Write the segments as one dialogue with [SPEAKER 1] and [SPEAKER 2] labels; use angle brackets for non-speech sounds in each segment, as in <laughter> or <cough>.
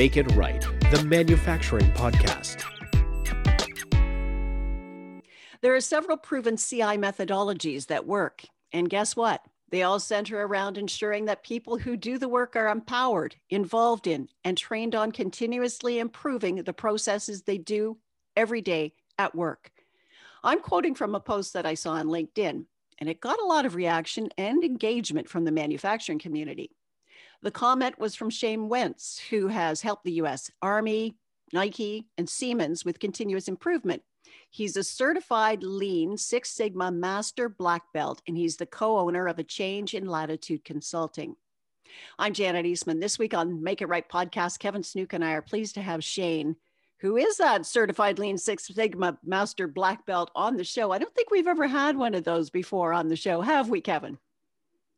[SPEAKER 1] Make It Right, the manufacturing podcast.
[SPEAKER 2] There are several proven CI methodologies that work. And guess what? They all center around ensuring that people who do the work are empowered, involved in, and trained on continuously improving the processes they do every day at work. I'm quoting from a post that I saw on LinkedIn, and it got a lot of reaction and engagement from the manufacturing community. The comment was from Shane Wentz, who has helped the US Army, Nike, and Siemens with continuous improvement. He's a certified lean Six Sigma Master Black Belt, and he's the co owner of a Change in Latitude Consulting. I'm Janet Eastman. This week on Make It Right podcast, Kevin Snook and I are pleased to have Shane, who is that certified lean Six Sigma Master Black Belt, on the show. I don't think we've ever had one of those before on the show, have we, Kevin?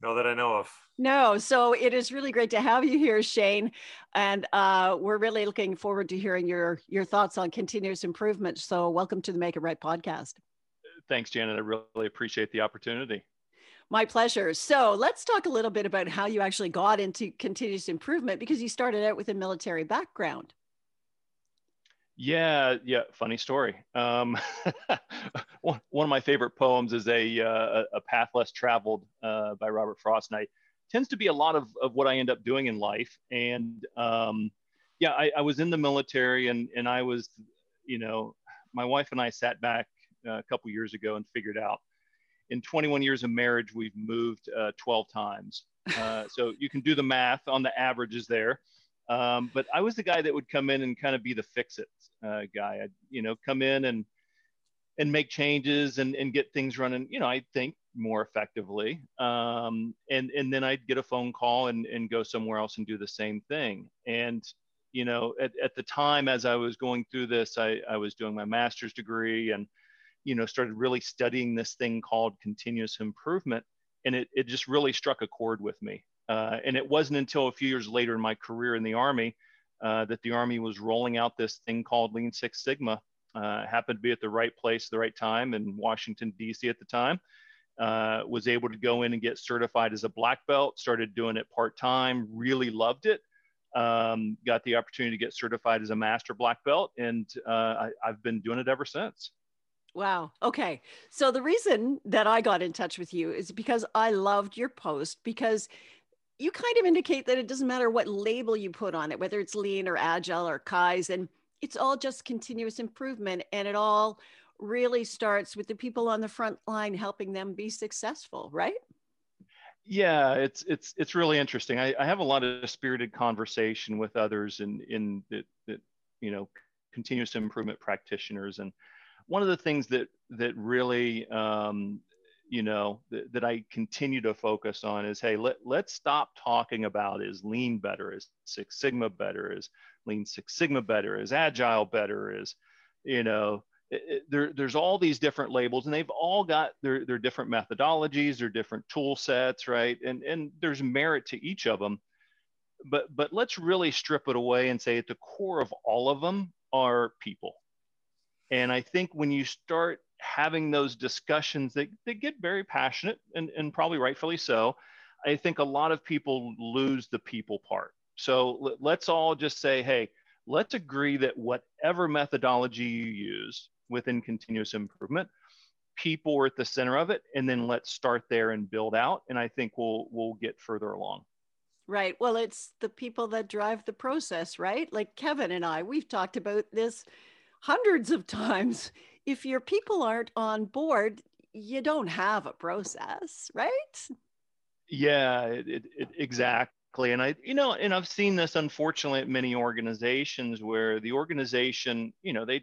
[SPEAKER 3] No, that I know of.
[SPEAKER 2] No, so it is really great to have you here, Shane, and uh, we're really looking forward to hearing your your thoughts on continuous improvement. So, welcome to the Make It Right podcast.
[SPEAKER 4] Thanks, Janet. I really appreciate the opportunity.
[SPEAKER 2] My pleasure. So, let's talk a little bit about how you actually got into continuous improvement because you started out with a military background.
[SPEAKER 4] Yeah, yeah. Funny story. Um, <laughs> one, one of my favorite poems is a uh, a path less traveled uh, by Robert Frost, and I tends to be a lot of, of what I end up doing in life. And um, yeah, I, I, was in the military, and and I was, you know, my wife and I sat back uh, a couple years ago and figured out in 21 years of marriage we've moved uh, 12 times. <laughs> Uh, so you can do the math on the averages there. Um, but I was the guy that would come in and kind of be the fix it uh, guy. I'd, you know, come in and and make changes and, and get things running, you know, I think more effectively. Um, and, and then I'd get a phone call and, and go somewhere else and do the same thing. And, you know, at, at the time, as I was going through this, I, I was doing my master's degree and, you know, started really studying this thing called continuous improvement. And it, it just really struck a chord with me. Uh, and it wasn't until a few years later in my career in the Army uh, that the Army was rolling out this thing called Lean Six Sigma. Uh, happened to be at the right place, the right time in Washington, D.C. at the time. Uh, was able to go in and get certified as a black belt, started doing it part time, really loved it. Um, got the opportunity to get certified as a master black belt, and uh, I, I've been doing it ever since.
[SPEAKER 2] Wow. Okay. So the reason that I got in touch with you is because I loved your post because you kind of indicate that it doesn't matter what label you put on it, whether it's lean or agile or Kaizen, it's all just continuous improvement. And it all really starts with the people on the front line helping them be successful, right?
[SPEAKER 4] Yeah, it's it's it's really interesting. I, I have a lot of spirited conversation with others in in that that you know continuous improvement practitioners, and one of the things that that really um, you know that, that i continue to focus on is hey let, let's stop talking about is lean better is six sigma better is lean six sigma better is agile better is you know it, it, there, there's all these different labels and they've all got their, their different methodologies their different tool sets right? And and there's merit to each of them but but let's really strip it away and say at the core of all of them are people. And i think when you start having those discussions that, that get very passionate and, and probably rightfully so, I think a lot of people lose the people part. So let's all just say, hey, let's agree that whatever methodology you use within continuous improvement, people are at the center of it, and then let's start there and build out. And I think we'll we'll get further along.
[SPEAKER 2] Right. Well, it's the people that drive the process, right? Like Kevin and I, we've talked about this hundreds of <laughs> times if your people aren't on board, you don't have a process, right?
[SPEAKER 4] Yeah, it, it, it, exactly. And I, you know, and I've seen this unfortunately at many organizations where the organization, you know, they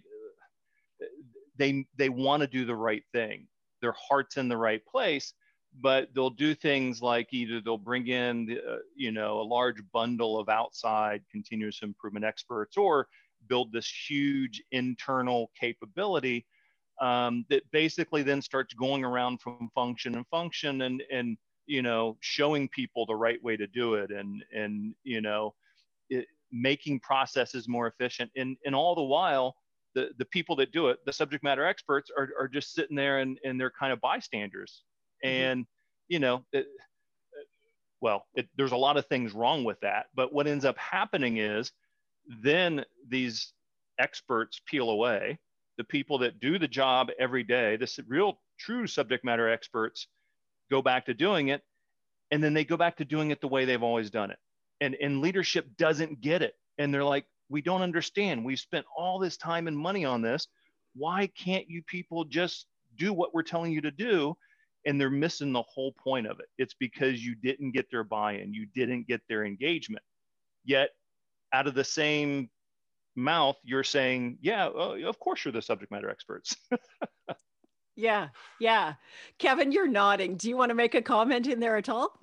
[SPEAKER 4] they they want to do the right thing. Their heart's in the right place, but they'll do things like either they'll bring in, uh, you know, a large bundle of outside continuous improvement experts, or build this huge internal capability um, that basically then starts going around from function and function and and you know showing people the right way to do it and and you know it, making processes more efficient. And and all the while the the people that do it the subject matter experts are, are just sitting there and and they're kind of bystanders. Mm-hmm. and you know it, well it, there's a lot of things wrong with that. But what ends up happening is then these experts peel away. The people that do the job every day, the real true subject matter experts, go back to doing it. And then they go back to doing it the way they've always done it. And, and leadership doesn't get it. And they're like, we don't understand. We've spent all this time and money on this. Why can't you people just do what we're telling you to do? And they're missing the whole point of it. It's because you didn't get their buy in, you didn't get their engagement. Yet, out of the same mouth, you're saying, yeah, of course you're the subject matter experts. <laughs>
[SPEAKER 2] yeah, yeah. Kevin, you're nodding. Do you want to make a comment in there at all?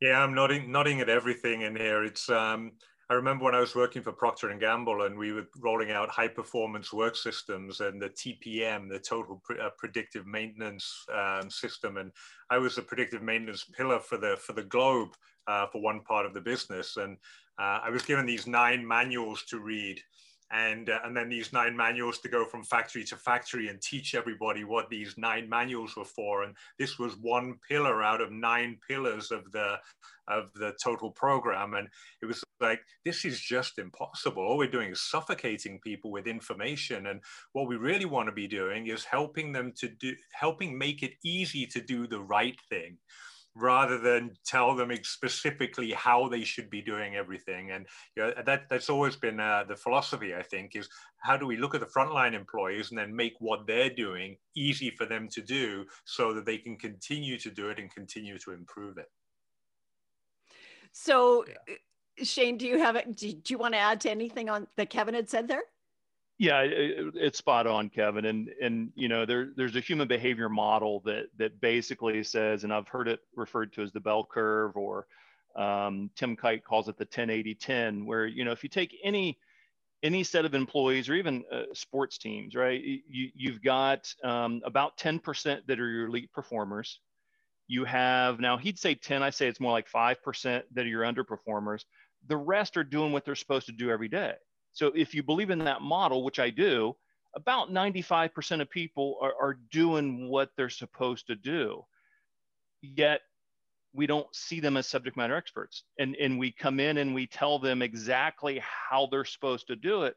[SPEAKER 3] Yeah, I'm nodding, nodding at everything in here. It's um, I remember when I was working for Procter and Gamble, and we were rolling out high performance work systems and the TPM, the Total Pre- uh, Predictive Maintenance um, System, and I was the predictive maintenance pillar for the for the globe uh, for one part of the business, and uh, I was given these nine manuals to read and uh, and then these nine manuals to go from factory to factory and teach everybody what these nine manuals were for. And this was one pillar out of nine pillars of the of the total program. And it was like this is just impossible. All we're doing is suffocating people with information. And what we really want to be doing is helping them to do helping make it easy to do the right thing rather than tell them specifically how they should be doing everything. And you know, that that's always been uh, the philosophy. I think is how do we look at the frontline employees and then make what they're doing easy for them to do, so that they can continue to do it and continue to improve it.
[SPEAKER 2] So. Yeah. Shane, do you have do you want to add to anything on that Kevin had said there?
[SPEAKER 4] Yeah, it, it's spot on, Kevin. And and you know, there there's a human behavior model that that basically says, and I've heard it referred to as the bell curve, or um, Tim Kight calls it the 10-80-10, where you know, if you take any any set of employees or even uh, sports teams, right? You, you've got um, about 10% that are your elite performers. You have now he'd say 10, I say it's more like 5% that are your underperformers. The rest are doing what they're supposed to do every day. So if you believe in that model, which I do, about 95% of people are, are doing what they're supposed to do. Yet we don't see them as subject matter experts. And, and we come in and we tell them exactly how they're supposed to do it.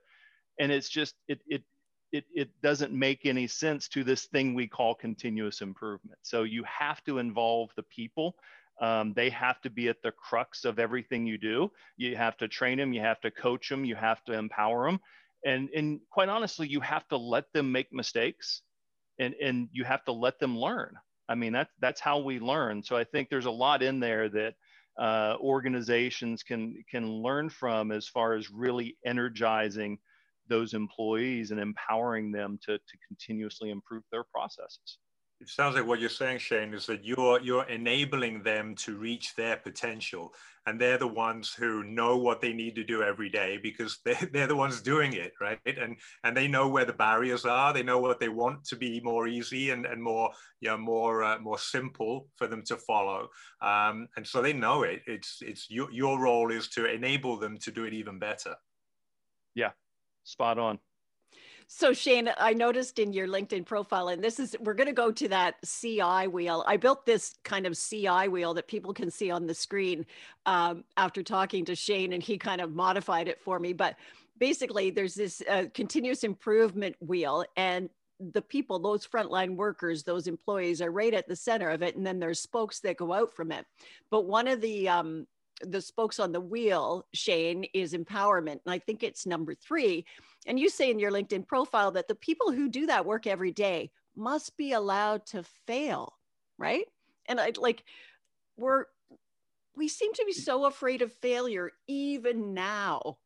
[SPEAKER 4] And it's just, it, it, it, it doesn't make any sense to this thing we call continuous improvement. So you have to involve the people um, they have to be at the crux of everything you do. You have to train them, you have to coach them, you have to empower them. And, and quite honestly, you have to let them make mistakes and, and you have to let them learn. I mean, that's, that's how we learn. So I think there's a lot in there that uh, organizations can, can learn from as far as really energizing those employees and empowering them to, to continuously improve their processes
[SPEAKER 3] it sounds like what you're saying, Shane, is that you're you're enabling them to reach their potential, and they're the ones who know what they need to do every day because they're, <laughs> they're the ones doing it, right? And and they know where the barriers are. They know what they want to be more easy and, and more you know more uh, more simple for them to follow. Um, and so they know it. It's it's your your role is to enable them to do it even better.
[SPEAKER 4] Yeah, spot on.
[SPEAKER 2] So Shane, I noticed in your LinkedIn profile, and this is we're going to go to that CI wheel. I built this kind of CI wheel that people can see on the screen um, after talking to Shane, and he kind of modified it for me. But basically, there's this uh, continuous improvement wheel, and the people, those frontline workers, those employees are right at the center of it, and then there's spokes that go out from it. But one of the um, the spokes on the wheel, Shane, is empowerment. And I think it's number three. And you say in your LinkedIn profile that the people who do that work every day must be allowed to fail, right? And I like, we're, we seem to be mm. so afraid of failure even now,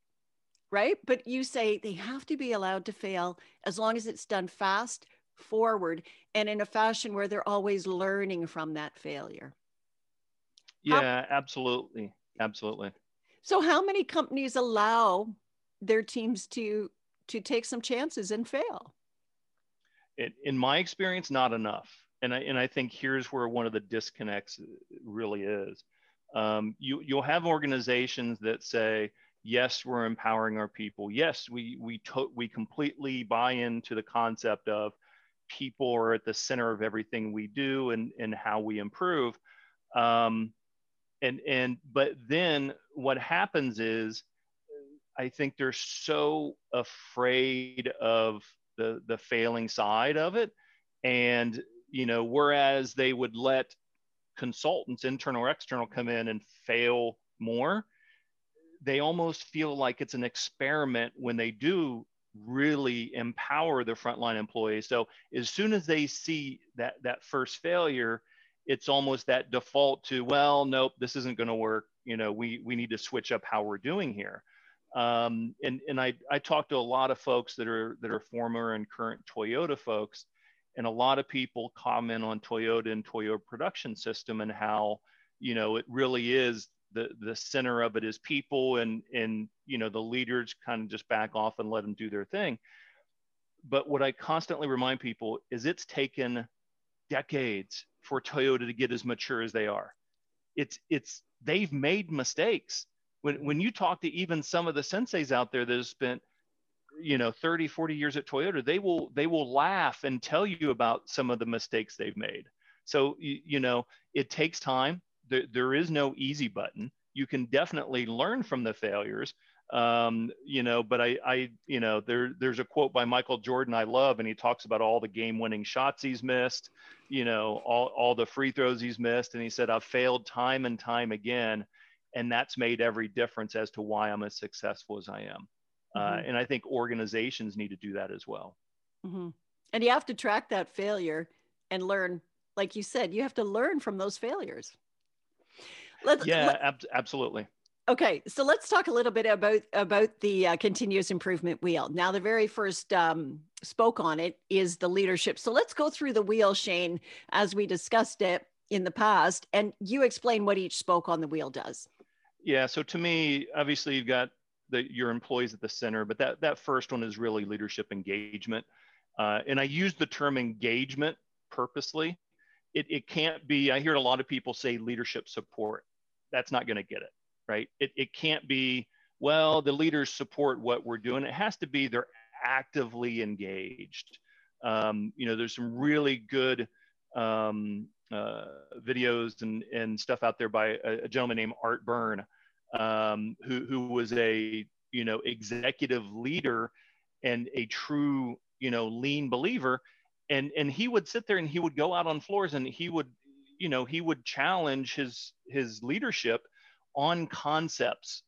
[SPEAKER 2] right? But you say they have to be allowed to fail as long as it's done fast, forward, and in a fashion where they're always learning from that failure.
[SPEAKER 4] Yeah, how, absolutely. Absolutely.
[SPEAKER 2] So how many companies allow their teams to to take some chances and fail?
[SPEAKER 4] It, in my experience, not enough. And I, and I think here's where one of the disconnects really is. Um, you, you'll have organizations that say, yes, we're empowering our people. Yes, we, we, to- we completely buy into the concept of people are at the center of everything we do and, and how we improve. Um, and and but then what happens is I think they're so afraid of the the failing side of it, and you know, whereas they would let consultants, internal or external, come in and fail more, they almost feel like it's an experiment when they do really empower the frontline employees. So as soon as they see that that first failure, it's almost that default to, well, nope, this isn't going to work. You know, we we need to switch up how we're doing here. Um, and and I I talked to a lot of folks that are that are former and current Toyota folks, and a lot of people comment on Toyota and Toyota production system and how you know it really is the the center of it is people and and you know the leaders kind of just back off and let them do their thing but what i constantly remind people is it's taken decades for toyota to get as mature as they are. It's it's they've made mistakes. When when you talk to even some of the senseis out there that have spent you know 30 40 years at toyota they will they will laugh and tell you about some of the mistakes they've made. So you, you know it takes time. There, there is no easy button. You can definitely learn from the failures, um, you know. But I, I, you know, there, there's a quote by Michael Jordan I love, and he talks about all the game-winning shots he's missed, you know, all, all the free throws he's missed, and he said, "I've failed time and time again, and that's made every difference as to why I'm as successful as I am." Uh, mm-hmm. Uh, and I think organizations need to do that as well.
[SPEAKER 2] Mm-hmm. And you have to track that failure and learn, like you said, you have to learn from those failures.
[SPEAKER 4] Let's, yeah, let, ab- absolutely.
[SPEAKER 2] Okay, so let's talk a little bit about about the uh, continuous improvement wheel. Now, the very first um, spoke on it is the leadership. So let's go through the wheel, Shane, as we discussed it in the past, and you explain what each spoke on the wheel does.
[SPEAKER 4] Yeah. So to me, obviously, you've got the, your employees at the center, but that that first one is really leadership engagement, uh, and I use the term engagement purposely it, it can't be, I hear a lot of people say leadership support. That's not going to get it, right? It, it can't be, well, the leaders support what we're doing. It has to be they're actively engaged. Um, you know, there's some really good um, uh, videos and, and stuff out there by a, a gentleman named Art Byrne, um, who, who was a, you know, executive leader and a true, you know, lean believer and and he would sit there and he would go out on floors and he would you know he would challenge his his leadership on concepts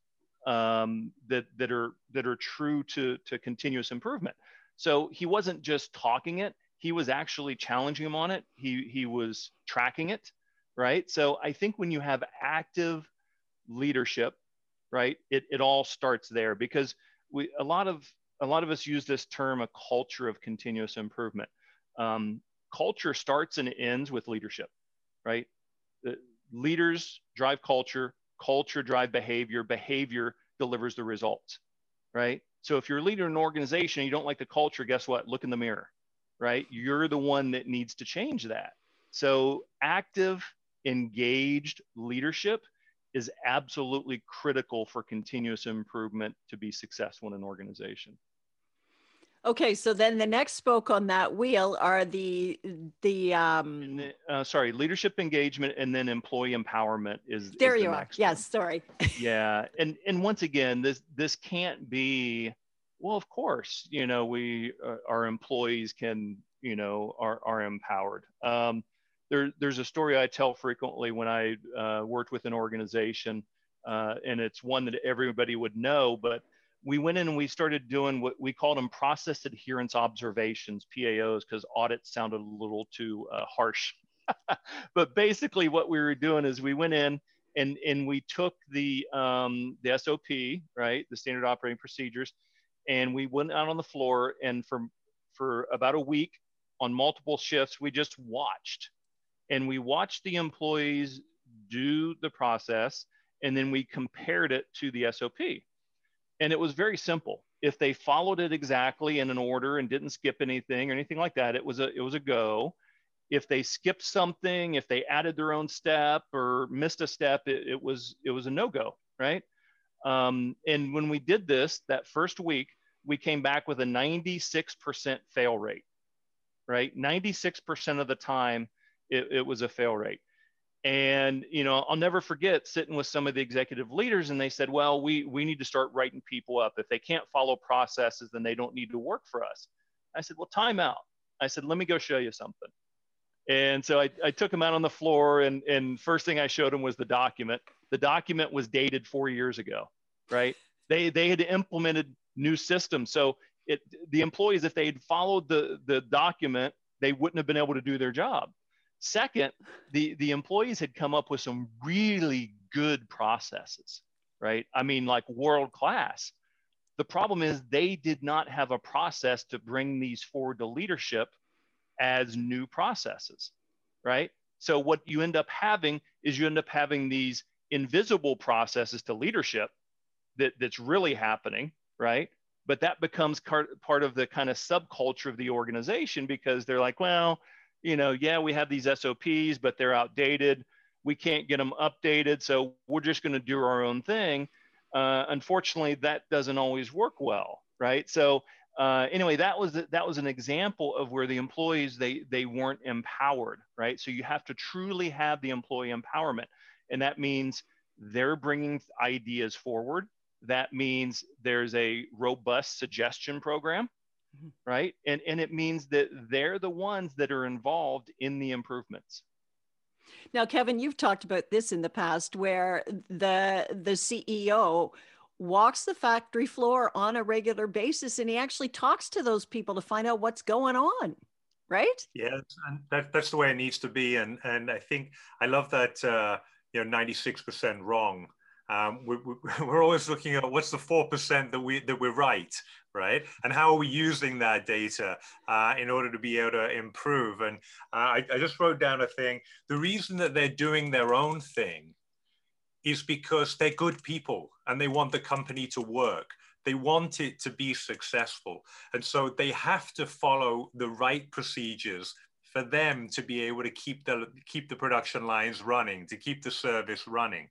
[SPEAKER 4] um, that that are that are true to to continuous improvement. So he wasn't just talking it he was actually challenging him on it. He he was tracking it right? So i think when you have active leadership right it, it all starts there because we a lot of a lot of us use this term a culture of continuous improvement. Um, culture starts and ends with leadership, right? The leaders drive culture, culture drive behavior, behavior delivers the results, right? So if you're a leader in an organization and you don't like the culture, guess what? Look in the mirror, right? You're the one that needs to change that. So active, engaged leadership is absolutely critical for continuous improvement to be successful in an organization.
[SPEAKER 2] Okay, so then the next spoke on that wheel are the the um
[SPEAKER 4] the, uh, sorry, leadership engagement and then employee empowerment is
[SPEAKER 2] there
[SPEAKER 4] is
[SPEAKER 2] you are. Yes, sorry. <laughs>
[SPEAKER 4] yeah, and and once again, this this can't be. Well, of course, you know we uh, our employees can you know are are empowered. Um, there there's a story I tell frequently when I uh, worked with an organization, uh, and it's one that everybody would know, but we went in and we started doing what we called them process adherence observations, PAOs, because audits sounded a little too uh, harsh. <laughs> but basically, what we were doing is we went in and, and we took the, um, the SOP, right, the standard operating procedures, and we went out on the floor and for, for about a week on multiple shifts, we just watched. And we watched the employees do the process, and then we compared it to the SOP and it was very simple. If they followed it exactly in an order and didn't skip anything or anything like that, it was a it was a go. If they skipped something, if they added their own step or missed a step, it, it was it was a no go, right? Um, and when we did this that first week, we came back with a 96% fail rate, right? 96% of the time, it, it was a fail rate. And you know, I'll never forget sitting with some of the executive leaders, and they said, "Well, we we need to start writing people up. If they can't follow processes, then they don't need to work for us." I said, "Well, time out." I said, "Let me go show you something." And so I, I took him out on the floor, and and first thing I showed him was the document. The document was dated four years ago, right? They they had implemented new systems, so it the employees, if they had followed the the document, they wouldn't have been able to do their job Second, the, the employees had come up with some really good processes, right? I mean, like world class. The problem is they did not have a process to bring these forward to leadership as new processes, right? So what you end up having is you end up having these invisible processes to leadership that, that's really happening, right? But that becomes part of the kind of subculture of the organization because they're like, well, you know, yeah, we have these SOPs, but they're outdated. We can't get them updated. So we're just going to do our own thing. Uh, unfortunately, that doesn't always work well, right? So uh, anyway, that was that was an example of where the employees they they weren't empowered, right? So you have to truly have the employee empowerment, and that means they're bringing ideas forward. That means there's a robust suggestion program mm-hmm. right? And, and it means that they're the ones that are involved in the improvements.
[SPEAKER 2] Now, Kevin, you've talked about this in the past where the, the CEO walks the factory floor on a regular basis and he actually talks to those people to find out what's going on right
[SPEAKER 3] yes and that, that's the way it needs to be and and i think i love that uh, you know 96% wrong um, we, are <laughs> always looking at what's the four percent that we that we're right, right? And how are we using that data uh, in order to be able to improve? And uh, I, I just wrote down a thing. The reason that they're doing their own thing is because they're good people and they want the company to work. They want it to be successful. And so they have to follow the right procedures for them to be able to keep the keep the production lines running, to keep the service running.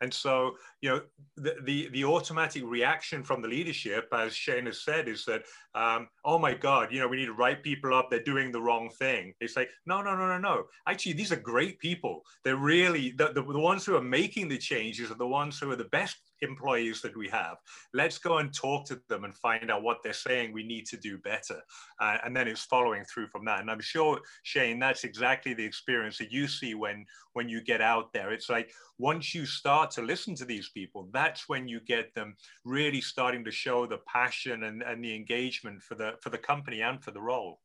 [SPEAKER 3] And so, you know, the, the, the automatic reaction from the leadership, as Shane has said, is that, um, oh my God, you know, we need to write people up. They're doing the wrong thing. It's like, no, no, no, no, no. Actually, these are great people. They're really, the, the, the ones who are making the changes are the ones who are the best employees that we have. Let's go and talk to them and find out what they're saying we need to do better. Uh, and then it's following through from that. And I'm sure, Shane, that's exactly the experience that you see when, when you get out there. It's like once you start to listen to these people, that's when you get them really starting to show the passion and, and the engagement for the, for the company and for the role.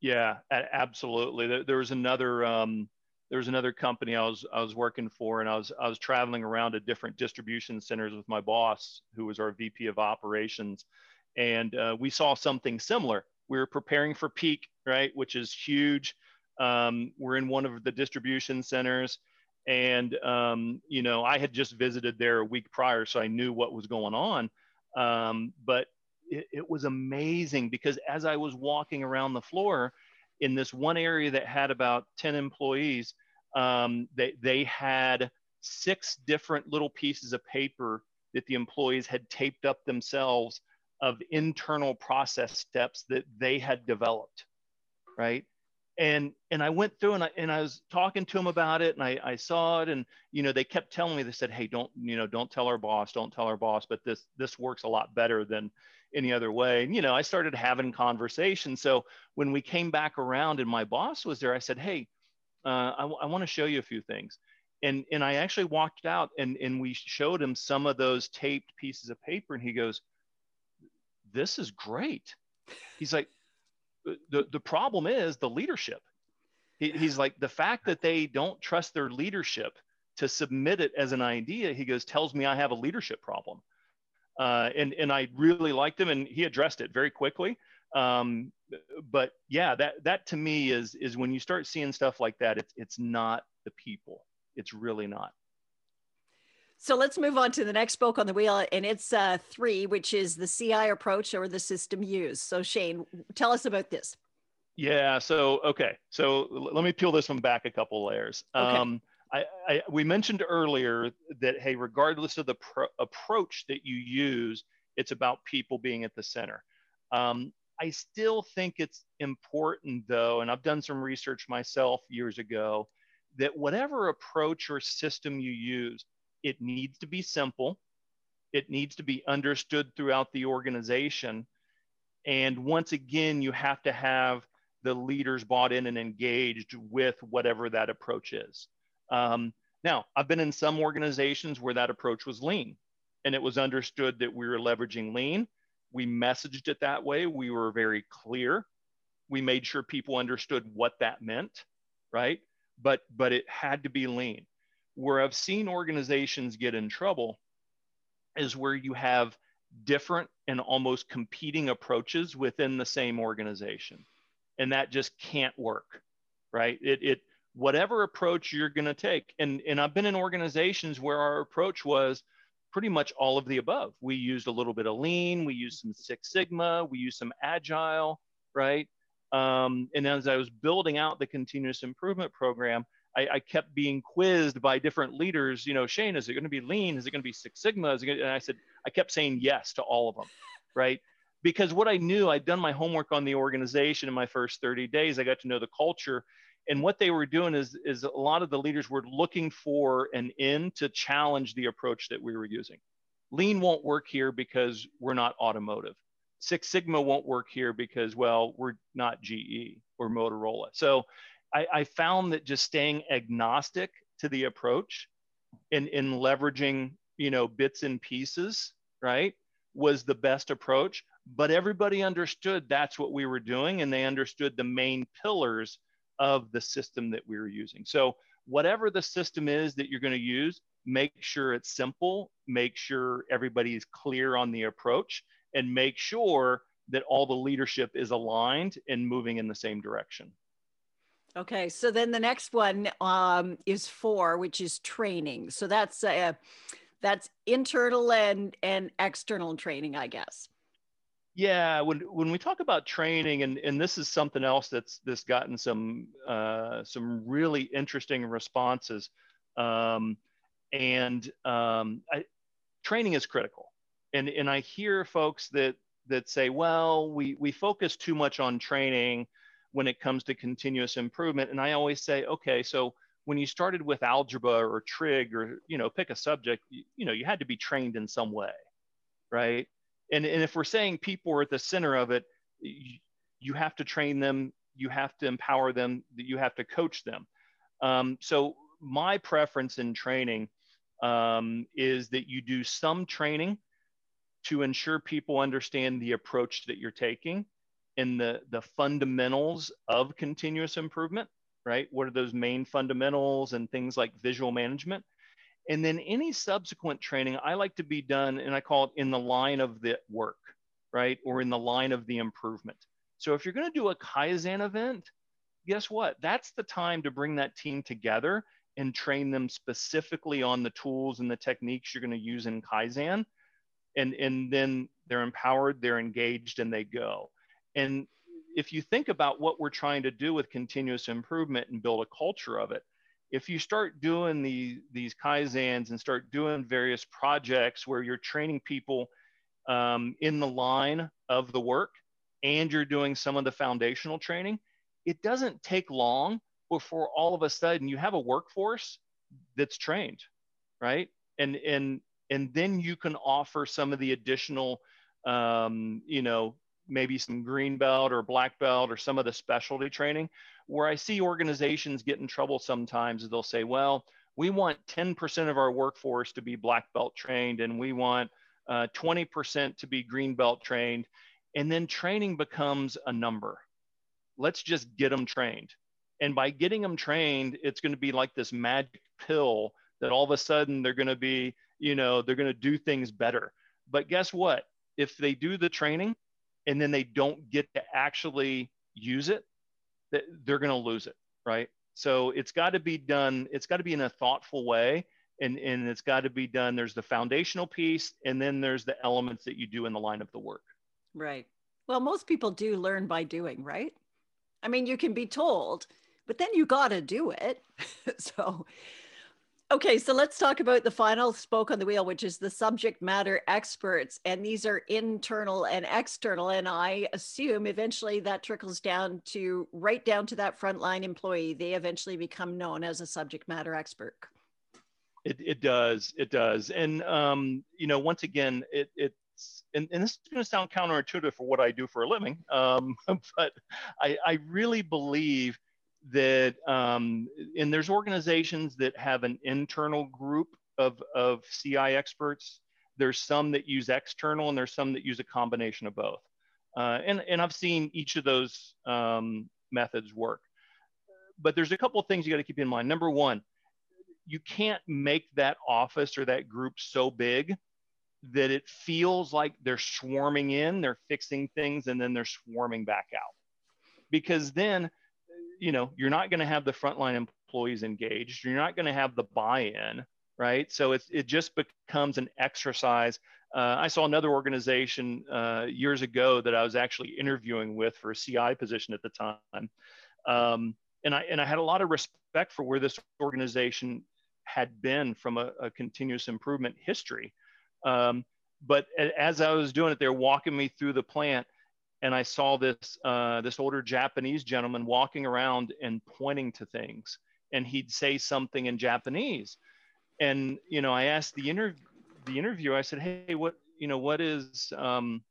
[SPEAKER 4] Yeah, absolutely. There, there was another um, there was another company I was I was working for, and I was I was traveling around to different distribution centers with my boss, who was our VP of operations, and uh, we saw something similar. We were preparing for peak, right, which is huge. Um, we're in one of the distribution centers, and um, you know I had just visited there a week prior, so I knew what was going on. Um, but it, it was amazing because as I was walking around the floor in this one area that had about 10 employees, um, they, they had six different little pieces of paper that the employees had taped up themselves of internal process steps that they had developed right? And and i went through and i and i was talking to them about it and i i saw it and you know they kept telling me they said hey don't you know don't tell our boss don't tell our boss but this this works a lot better than any other way. And you know i started having conversations. So when we came back around and my boss was there i said hey uh, I, I want to show you a few things. And, and I actually walked out and, and we showed him some of those taped pieces of paper. And he goes, This is great. He's like, The, the problem is the leadership. He, he's like, The fact that they don't trust their leadership to submit it as an idea, he goes, tells me I have a leadership problem. Uh, and, and I really liked him and he addressed it very quickly. Um, but yeah, that that to me is is when you start seeing stuff like that, it's it's not the people. It's really not.
[SPEAKER 2] So let's move on to the next spoke on the wheel, and it's uh, three, which is the CI approach or the system used. So Shane, tell us about this.
[SPEAKER 4] Yeah. So okay. So let me peel this one back a couple layers. Okay. Um, I, I, we mentioned earlier that hey, regardless of the pro- approach that you use, it's about people being at the center. Um, I still think it's important, though, and I've done some research myself years ago, that whatever approach or system you use, it needs to be simple. It needs to be understood throughout the organization. And once again, you have to have the leaders bought in and engaged with whatever that approach is. Um, now, I've been in some organizations where that approach was lean and it was understood that we were leveraging lean. We messaged it that way. We were very clear. We made sure people understood what that meant, right? But but it had to be lean. Where I've seen organizations get in trouble is where you have different and almost competing approaches within the same organization. And that just can't work, right? It, it whatever approach you're going to take. And, and I've been in organizations where our approach was pretty much all of the above. We used a little bit of lean, we used some Six Sigma, we used some agile, right? Um, and as I was building out the continuous improvement program, I, I, kept being quizzed by different leaders. You know, Shane, is it going to be lean? Is it going to be Six Sigma? Is it and I said, I kept saying yes to all of them, <laughs> right? Because what I knew, I'd done my homework on the organization in my first 30 days. I got to know the culture, and what they were doing is is a lot of the leaders were looking for an in to challenge the approach that we were using. Lean won't work here because we're not automotive. Six sigma won't work here because well we're not ge or motorola. So i, I found that just staying agnostic to the approach and in leveraging you know bits and pieces right was the best approach. But everybody understood that's what we were doing and they understood the main pillars of the system that we're using. So whatever the system is that you're going to use, make sure it's simple, make sure everybody is clear on the approach, and make sure that all the leadership is aligned and moving in the same direction.
[SPEAKER 2] Okay, so then the next one um, is four, which is training. So that's uh, that's internal and and external training, I guess.
[SPEAKER 4] Yeah, when when we talk about training, and and this is something else that's that's gotten some uh, some really interesting responses, um, and um, I, training is critical, and and I hear folks that that say, well, we we focus too much on training when it comes to continuous improvement, and I always say, okay, so when you started with algebra or trig or you know pick a subject, you, you know you had to be trained in some way, right? And, and if we're saying people are at the center of it you, you have to train them you have to empower them you have to coach them. Um, so my preference in training um, is that you do some training to ensure people understand the approach that you're taking and the, the fundamentals of continuous improvement right? What are those main fundamentals and things like visual management and then any subsequent training, I like to be done, and I call it in the line of the work, right? Or in the line of the improvement. So if you're going to do a Kaizen event, guess what? That's the time to bring that team together and train them specifically on the tools and the techniques you're going to use in Kaizen. And, and then they're empowered, they're engaged, and they go. And if you think about what we're trying to do with continuous improvement and build a culture of it, if you start doing the, these kaizens and start doing various projects where you're training people um, in the line of the work and you're doing some of the foundational training, it doesn't take long before all of a sudden you have a workforce that's trained, right? And and and then you can offer some of the additional, um, you know, maybe some green belt or black belt or some of the specialty training where I see organizations get in trouble sometimes is they'll say, well, we want 10% of our workforce to be black belt trained and we want uh, 20% to be green belt trained. And then training becomes a number. Let's just get them trained. And by getting them trained, it's going to be like this magic pill that all of a sudden they're going to be, you know, they're going to do things better. But guess what? If they do the training and then they don't get to actually use it, they're going to lose it, right? So it's got to be done. It's got to be in a thoughtful way, and and it's got to be done. There's the foundational piece, and then there's the elements that you do in the line of the work.
[SPEAKER 2] Right. Well, most people do learn by doing, right? I mean, you can be told, but then you got to do it. <laughs> so, Okay, so let's talk about the final spoke on the wheel, which is the subject matter experts. And these are internal and external. And I assume eventually that trickles down to right down to that frontline employee. They eventually become known as a subject matter expert.
[SPEAKER 4] It, it does. It does. And, um, you know, once again, it, it's, and, and, this is going to sound counterintuitive for what I do for a living, um, <laughs> but I, I really believe that um, and there's organizations that have an internal group of, of CI experts. There's some that use external and there's some that use a combination of both. Uh, and, and I've seen each of those um, methods work. But there's a couple of things you got to keep in mind. Number one, you can't make that office or that group so big that it feels like they're swarming in, they're fixing things, and then they're swarming back out. Because then you know, you're not going to have the frontline employees engaged. You're not going to have the buy-in, right? So it, it just becomes an exercise. Uh, I saw another organization uh, years ago that I was actually interviewing with for a CI position at the time. Um, and, I, and I had a lot of respect for where this organization had been from a, a continuous improvement history. Um, but as I was doing it, they're walking me through the plant and I saw this uh, this older Japanese gentleman walking around and pointing to things, and he'd say something in Japanese, and you know I asked the inter the interviewer I said, hey, what you know what is um,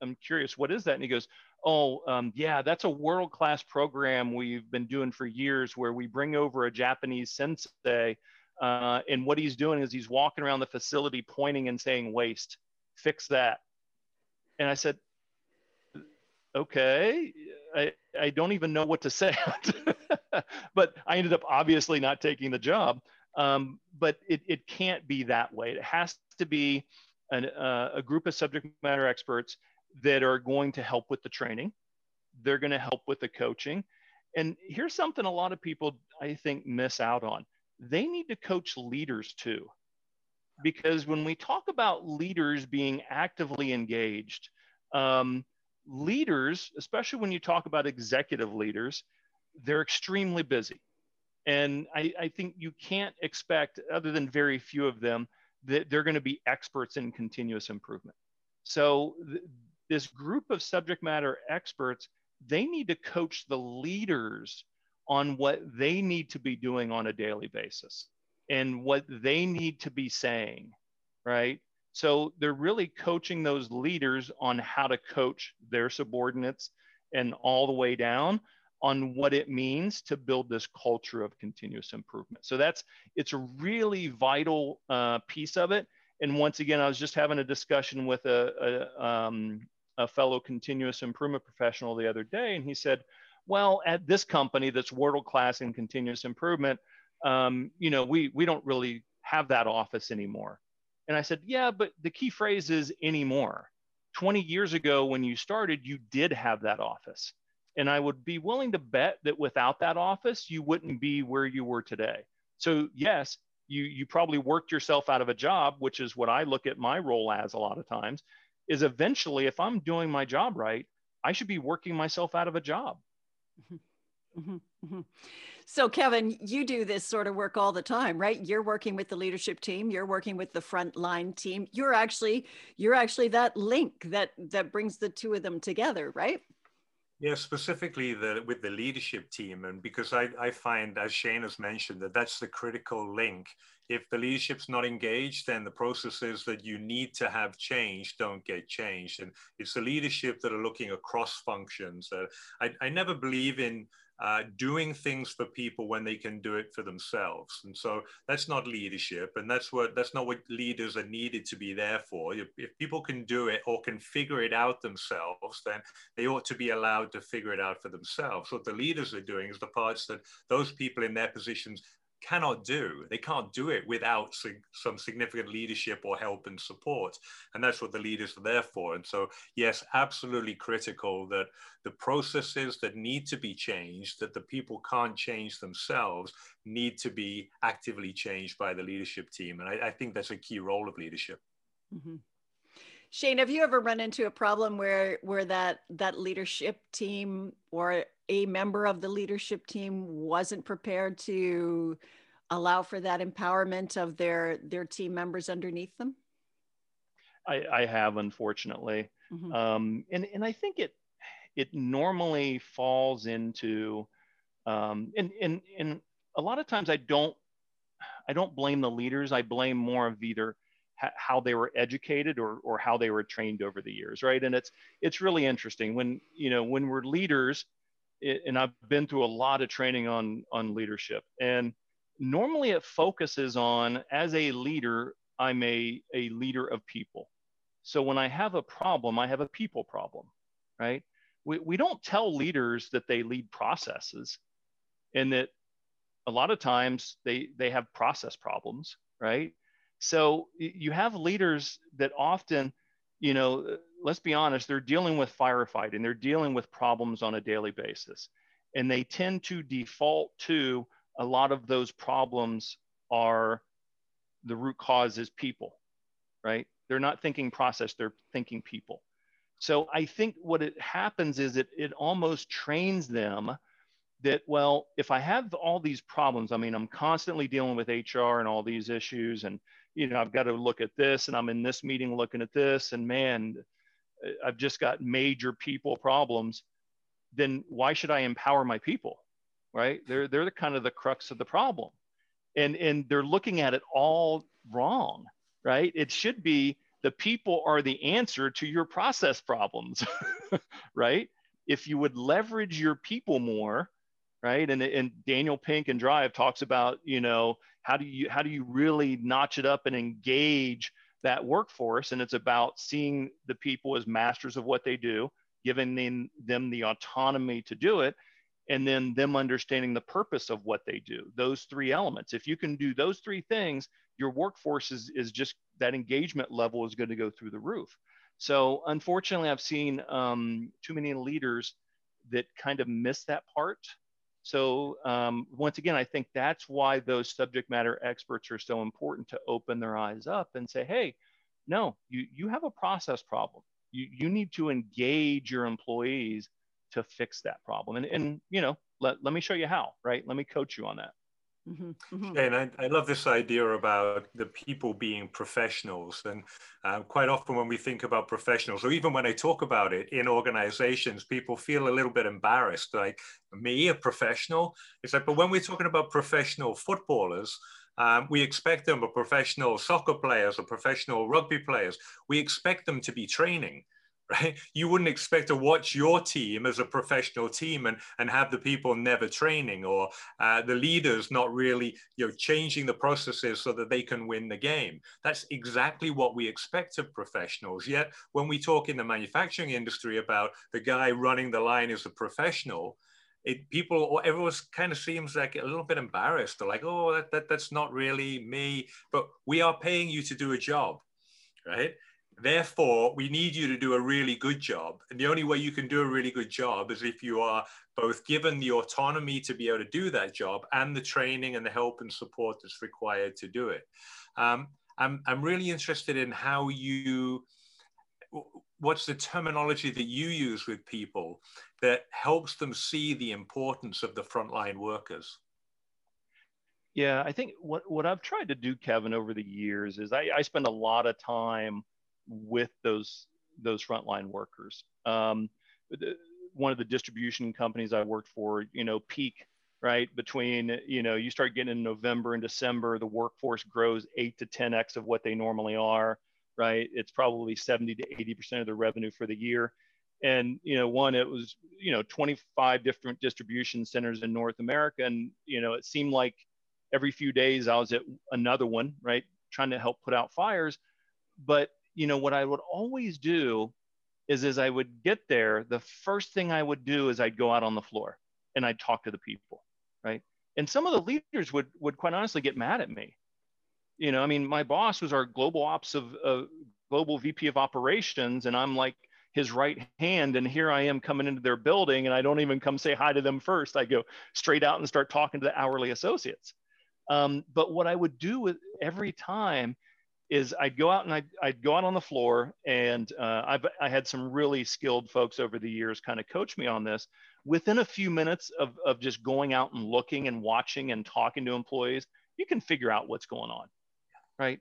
[SPEAKER 4] I'm curious what is that, and he goes, oh um, yeah, that's a world class program we've been doing for years where we bring over a Japanese sensei. Uh, and what he's doing is he's walking around the facility pointing and saying waste fix that and i said okay, I, I don't even know what to say. <laughs> but I ended up obviously not taking the job. Um, but it, it can't be that way. It has to be an, uh, a group of subject matter experts that are going to help with the training. They're going to help with the coaching. And here's something a lot of people, I think, miss out on. They need to coach leaders too. Because when we talk about leaders being actively engaged, um, leaders, especially when you talk about executive leaders, they're extremely busy. And I, I, think you can't expect, other than very few of them, that they're going to be experts in continuous improvement. So, th- this group of subject matter experts, they need to coach the leaders on what they need to be doing on a daily basis and what they need to be saying, right? So they're really coaching those leaders on how to coach their subordinates and all the way down on what it means to build this culture of continuous improvement. So that's it's a really vital uh, piece of it. And once again, I was just having a discussion with a, a, um, a fellow continuous improvement professional the other day, and he said, "Well, at this company that's world class in continuous improvement, um, you know, we we don't really have that office anymore." And I said, Yeah, but the key phrase is anymore. 20 years ago, when you started, you did have that office. And I would be willing to bet that without that office, you wouldn't be where you were today. So, yes, you, you probably worked yourself out of a job, which is what I look at my role as a lot of times, is eventually, if I'm doing my job right, I should be working myself out of a job.
[SPEAKER 2] Mm-hmm. Mm-hmm. Mm-hmm. So, Kevin, you do this sort of work all the time, right? You're working with the leadership team. You're working with the frontline team. You're actually you're actually that link that that brings the two of them together, right?
[SPEAKER 3] Yeah, specifically the, with the leadership team, and because I, I find, as Shane has mentioned, that that's the critical link. If the leadership's not engaged, then the processes that you need to have changed don't get changed, and it's the leadership that are looking across functions. Uh, I, I never believe in uh, doing things for people when they can do it for themselves. And so that's not leadership, and that's what that's not what leaders are needed to be there for. If, people can do it or can figure it out themselves, then they ought to be allowed to figure it out for themselves. What the leaders are doing is the parts that those people in their positions cannot do. They can't do it without sig- some significant leadership or help and support. And that's what the leaders are there for. And so, yes, absolutely critical that the processes that need to be changed, that the people can't change themselves, need to be actively changed by the leadership team. And I, I think that's a key role of leadership.
[SPEAKER 2] Mm-hmm. Shane, have you ever run into a problem where where that that leadership team or a member of the leadership team wasn't prepared to allow for that empowerment of their their team members underneath them?
[SPEAKER 4] I, I have, unfortunately, mm-hmm. um, and and I think it it normally falls into, um, and and and a lot of times I don't I don't blame the leaders. I blame more of either how they were educated or, or how they were trained over the years right? And it's it's really interesting when you know when we're leaders and i've been through a lot of training on on leadership and normally it focuses on as a leader i'm a, a leader of people. So when i have a problem i have a people problem right? We, we don't tell leaders that they lead processes and that a lot of times they they have process problems right so you have leaders that often you know let's be honest they're dealing with firefighting they're dealing with problems on a daily basis and they tend to default to a lot of those problems are the root cause is people right? They're not thinking process they're thinking people. So i think what it happens is it, it almost trains them that well if i have all these problems i mean i'm constantly dealing with hr and all these issues and you know i've got to look at this and i'm in this meeting looking at this and man uh, i've just got major people problems then why should i empower my people right? They're they're the kind of the crux of the problem. And and they're looking at it all wrong right? It should be the people are the answer to your process problems <laughs> right? If you would leverage your people more right? And, and Daniel Pink and Drive talks about, you know, how do you how do you really notch it up and engage that workforce? And it's about seeing the people as masters of what they do, giving them, them the autonomy to do it, and then them understanding the purpose of what they do. Those three elements. If you can do those three things, your workforce is, is just that engagement level is going to go through the roof. So unfortunately, I've seen um, too many leaders that kind of miss that part so um, once again, I think that's why those subject matter experts are so important to open their eyes up and say, hey, no, you, you have a process problem. You, you need to engage your employees to fix that problem. And, and you know, let, let me show you how, right? Let me coach you on that.
[SPEAKER 3] Mm-hmm, mm-hmm. And I, I, love this idea about the people being professionals. And uh, quite often, when we think about professionals, or even when I talk about it in organizations, people feel a little bit embarrassed. Like, me, a professional? It's like, but when we're talking about professional footballers, um, we expect them, or professional soccer players, or professional rugby players, we expect them to be training right? You wouldn't expect to watch your team as a professional team and, and have the people never training or uh, the leaders not really you know, changing the processes so that they can win the game. That's exactly what we expect of professionals. Yet when we talk in the manufacturing industry about the guy running the line as a professional, it, people, or everyone kind of seems like a little bit embarrassed. They're like, oh, that, that, that's not really me. But we are paying you to do a job, right? Therefore, we need you to do a really good job. And the only way you can do a really good job is if you are both given the autonomy to be able to do that job and the training and the help and support that's required to do it. Um, I'm, I'm really interested in how you, what's the terminology that you use with people that helps them see the importance of the frontline workers?
[SPEAKER 4] Yeah, I think what, what I've tried to do, Kevin, over the years is I, I spend a lot of time with those those frontline workers. Um, one of the distribution companies I worked for, you know, peak right between you know you start getting in November and December, the workforce grows eight to 10x of what they normally are. Right, it's probably 70 to 80 percent of the revenue for the year. And you know, one it was you know 25 different distribution centers in North America, and you know it seemed like every few days I was at another one, right, trying to help put out fires. But you know, what I would always do is as I would get there, the first thing I would do is I'd go out on the floor and I'd talk to the people, right? And some of the leaders would would quite honestly get mad at me. You know, I mean, my boss was our global ops of uh, global VP of operations, and I'm like his right hand, and here I am coming into their building, and I don't even come say hi to them first. I go straight out and start talking to the hourly associates. Um, but what I would do with every time is I'd go out and I'd, I'd go out on the floor and uh, I've, I had some really skilled folks over the years kind of coach me on this. Within a few minutes of, of just going out and looking and watching and talking to employees, you can figure out what's going on, right?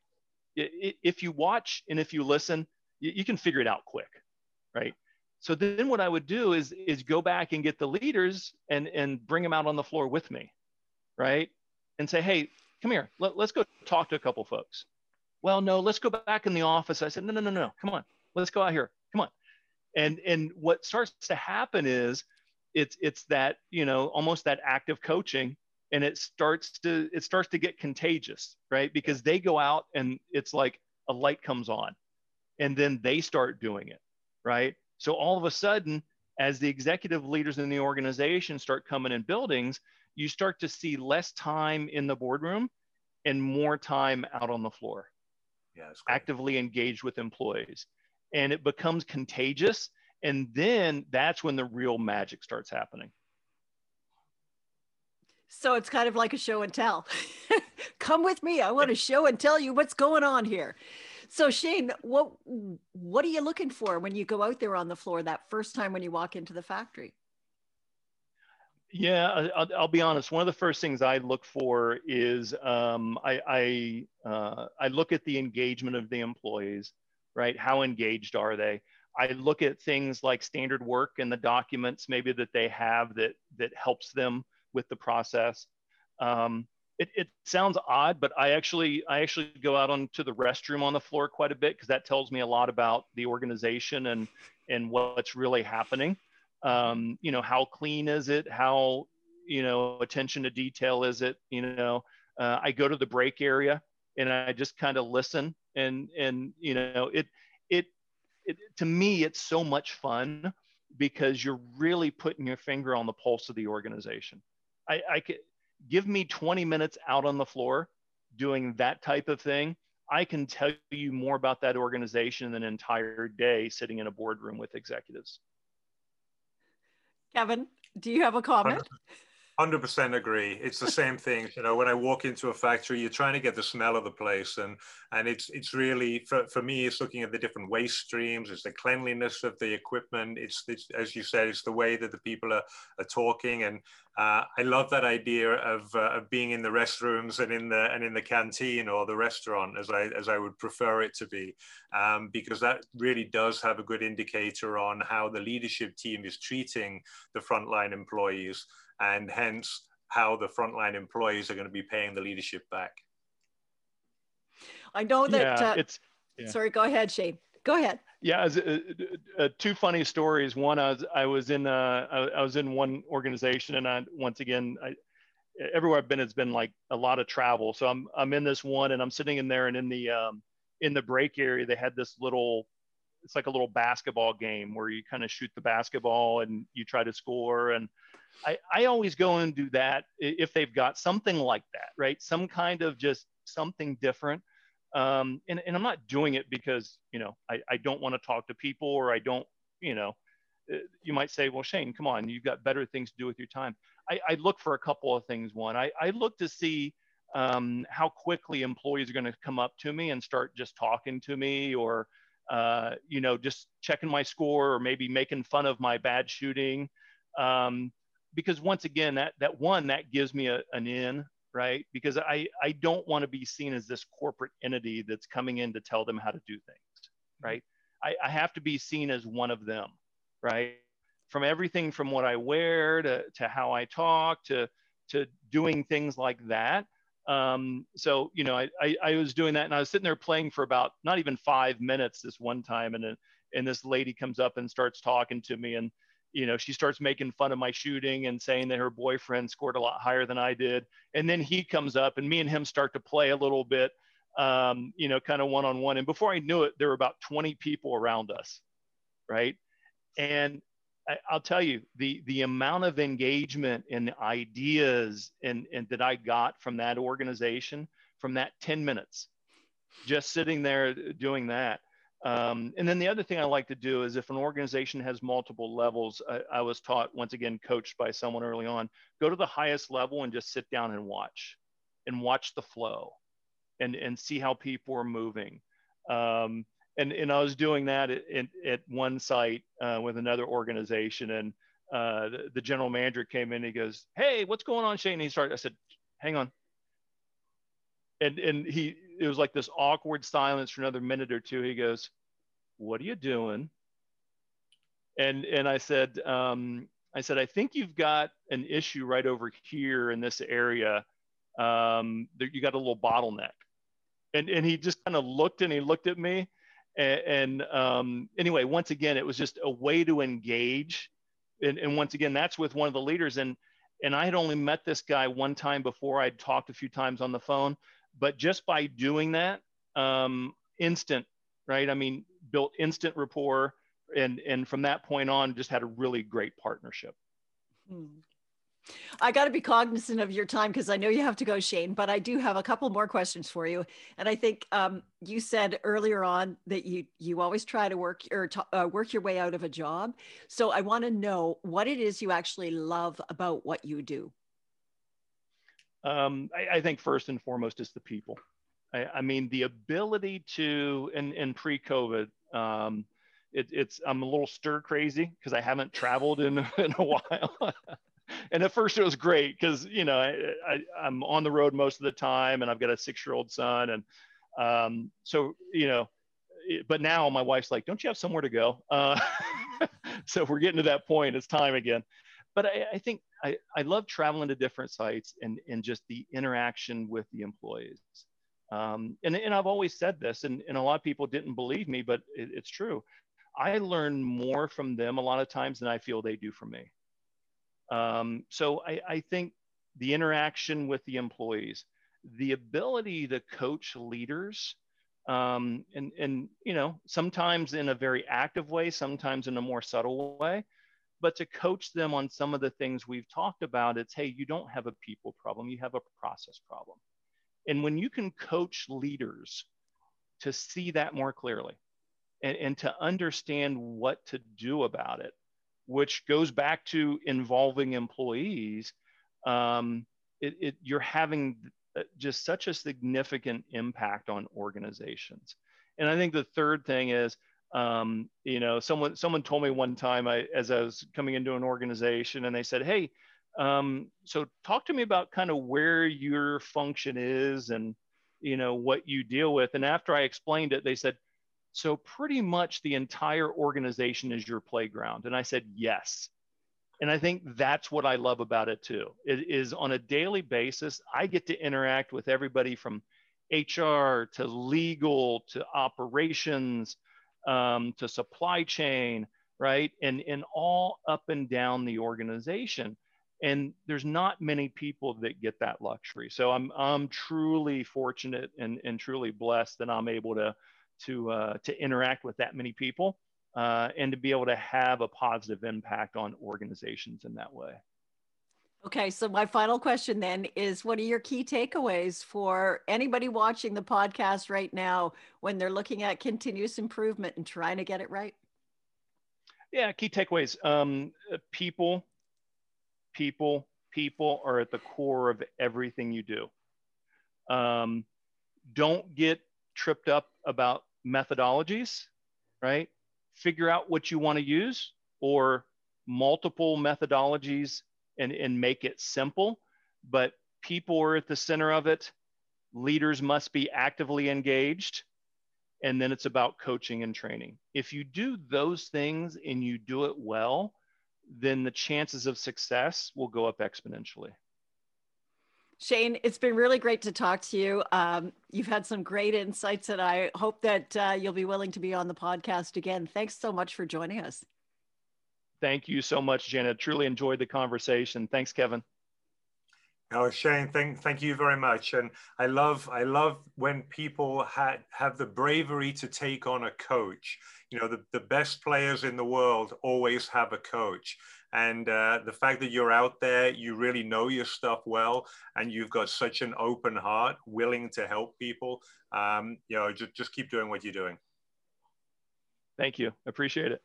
[SPEAKER 4] If you watch and if you listen, you can figure it out quick, right? So then what I would do is is go back and get the leaders and and bring them out on the floor with me, right? And say, hey, come here, Let, let's go talk to a couple folks. Well, no, let's go back in the office. I said, no, no, no, no, come on, let's go out here, come on. And and what starts to happen is it's it's that you know almost that active coaching and it starts to it starts to get contagious right because they go out and it's like a light comes on and then they start doing it right so all of a sudden, as the executive leaders in the organization start coming in buildings, you start to see less time in the boardroom and more time out on the floor,
[SPEAKER 3] yeah,
[SPEAKER 4] actively engaged with employees. And it becomes contagious. And then that's when the real magic starts happening.
[SPEAKER 2] So it's kind of like a show and tell. <laughs> Come with me. I want to show and tell you what's going on here. So Shane, what what are you looking for when you go out there on the floor that first time when you walk into the factory?
[SPEAKER 4] Yeah, I'll, I'll be honest. One of the first things I look for is um, I I, uh, I look at the engagement of the employees, right? How engaged are they? I look at things like standard work and the documents maybe that they have that that helps them with the process. Um, it, it sounds odd, but I actually I actually go out onto the restroom on the floor quite a bit because that tells me a lot about the organization and and what's really happening. Um, you know, how clean is it? How you know attention to detail is it? You know, uh, I go to the break area and I just kind of listen and and you know it it it to me it's so much fun because you're really putting your finger on the pulse of the organization. I, I could give me 20 minutes out on the floor doing that type of thing. I can tell you more about that organization than an entire day sitting in a boardroom with executives.
[SPEAKER 2] Kevin, do you have a comment?
[SPEAKER 3] 100% agree. It's the same thing you know when i walk into a factory you're trying to get the smell of the place and and it's it's really for, for me it's looking at the different waste streams it's the cleanliness of the equipment it's, it's as you said it's the way that the people are, are talking and uh, i love that idea of, uh, of being in the restrooms and in the and in the canteen or the restaurant as i as i would prefer it to be um, because that really does have a good indicator on how the leadership team is treating the frontline employees and hence how the frontline employees are going to be paying the leadership back.
[SPEAKER 2] I know that. Yeah, uh, it's. Yeah. Sorry, go ahead, Shane. Go ahead.
[SPEAKER 4] Yeah, uh, uh, uh, two funny stories. One, I was I was in uh, I was in one organization, and I once again, I, everywhere I've been, it's been like a lot of travel. So I'm I'm in this one, and I'm sitting in there, and in the um, in the break area, they had this little it's like a little basketball game where you kind of shoot the basketball and you try to score and I, I always go and do that if they've got something like that, right? Some kind of just something different. Um, and, and I'm not doing it because, you know, I, I don't want to talk to people or I don't, you know, uh, you might say, well, Shane, come on, you've got better things to do with your time. I, I look for a couple of things. One, I, I look to see um, how quickly employees are going to come up to me and start just talking to me or, uh, you know, just checking my score or maybe making fun of my bad shooting. Um, because once again, that that one that gives me a, an in, right? Because I I don't want to be seen as this corporate entity that's coming in to tell them how to do things, right? I, I have to be seen as one of them, right? From everything from what I wear to to how I talk to to doing things like that. Um, so you know, I, I, I was doing that, and I was sitting there playing for about not even five minutes this one time, and and this lady comes up and starts talking to me, and you know, she starts making fun of my shooting and saying that her boyfriend scored a lot higher than I did. And then he comes up and me and him start to play a little bit, um, you know, kind of one on one. And before I knew it, there were about 20 people around us. Right. And I, will tell you the, the amount of engagement and ideas and, and that I got from that organization from that 10 minutes, just sitting there doing that um, and then the other thing I like to do is if an organization has multiple levels, I, I, was taught once again, coached by someone early on, go to the highest level and just sit down and watch and watch the flow and, and see how people are moving. Um, and, and I was doing that at, at, at one site uh, with another organization and uh, the, the, general manager came in, he goes, Hey, what's going on, Shane? And he started, I said, hang on, and and he it was like this awkward silence for another minute or two. He goes, "What are you doing?" And and I said, um, I said, I think you've got an issue right over here in this area. Um, that you got a little bottleneck. And and he just kind of looked and he looked at me. And, and um, anyway, once again, it was just a way to engage. And, and once again, that's with one of the leaders. And and I had only met this guy one time before. I'd talked a few times on the phone, but just by doing that, um, instant, right? I mean, built instant rapport, and and from that point on, just had a really great partnership. Hmm.
[SPEAKER 2] I got to be cognizant of your time because I know you have to go, Shane. But I do have a couple more questions for you. And I think um, you said earlier on that you you always try to work or uh, work your way out of a job. So I want to know what it is you actually love about what you do.
[SPEAKER 4] Um, I, I, think first and foremost is the people. I, I mean, the ability to, in, in pre-COVID, um, it, it's I'm a little stir crazy because I haven't traveled in <laughs> in a while. and at first it was great because you know I, I am on the road most of the time and I've got a six year old son and um, so you know but now my wife's like don't you have somewhere to go uh, <laughs> so we're getting to that point it's time again but I, I think I, I love traveling to different sites and and just the interaction with the employees um, and, and I've always said this and, and a lot of people didn't believe me but it, it's true I learn more from them a lot of times than I feel they do from me. Um, so I, I think the interaction with the employees, the ability to coach leaders, um, and and you know sometimes in a very active way, sometimes in a more subtle way, but to coach them on some of the things we've talked about. It's hey, you don't have a people problem, you have a process problem, and when you can coach leaders to see that more clearly and, and to understand what to do about it, which goes back to involving employees. Um, it, it, you're having uh, just such a significant impact on organizations. And I think the third thing is, um, you know, someone someone told me one time I, as I was coming into an organization, and they said, "Hey, um, so talk to me about kind of where your function is and you know what you deal with." And after I explained it, they said, so pretty much the entire organization is your playground. And I said, yes. And I think that's what I love about it too. It is on a daily basis, I get to interact with everybody from HR to legal to operations um, to supply chain, right? And, and all up and down the organization. And there's not many people that get that luxury. So I'm, I'm truly fortunate and, and truly blessed that I'm able to to uh, to interact with that many people uh, and to be able to have a positive impact on organizations in that way.
[SPEAKER 2] Okay, so my final question then is what are your key takeaways for anybody watching the podcast right now when they're looking at continuous improvement and trying to get it right?
[SPEAKER 4] Yeah, key takeaways. Um, people, people, people are at the core of everything you do. Um, don't get tripped up about methodologies, right? Figure out what you want to use or multiple methodologies and, and make it simple. But people are at the center of it. Leaders must be actively engaged. And then it's about coaching and training. If you do those things and you do it well, then the chances of success will go up exponentially.
[SPEAKER 2] Shane, it's been really great to talk to you. Um, you've had some great insights, and I hope that uh, you'll be willing to be on the podcast again. Thanks so much for joining us.
[SPEAKER 4] Thank you so much, Jenna. Truly enjoyed the conversation. Thanks, Kevin.
[SPEAKER 3] Oh, Shane, thank thank you very much. And I love I love when people ha- have the bravery to take on a coach. You know, the, the best players in the world always have a coach. And uh, the fact that you're out there, you really know your stuff well, and you've got such an open heart, willing to help people. Um, you know, just, just keep doing what you're doing.
[SPEAKER 4] Thank you. Appreciate it.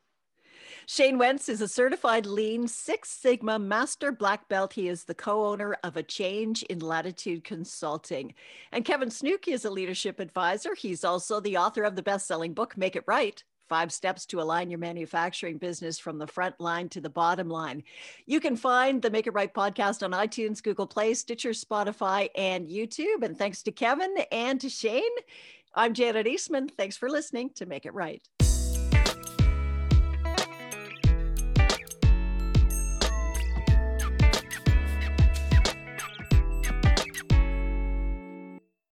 [SPEAKER 2] Shane Wentz is a certified Lean Six Sigma Master Black Belt. He is the co owner of A Change in Latitude Consulting. And Kevin Snooki is a leadership advisor. He's also the author of the best selling book, Make It Right Five steps to align your manufacturing business from the front line to the bottom line. You can find the Make It Right podcast on iTunes, Google Play, Stitcher, Spotify, and YouTube. And thanks to Kevin and to Shane, I'm Janet Eastman. Thanks for listening to Make It Right.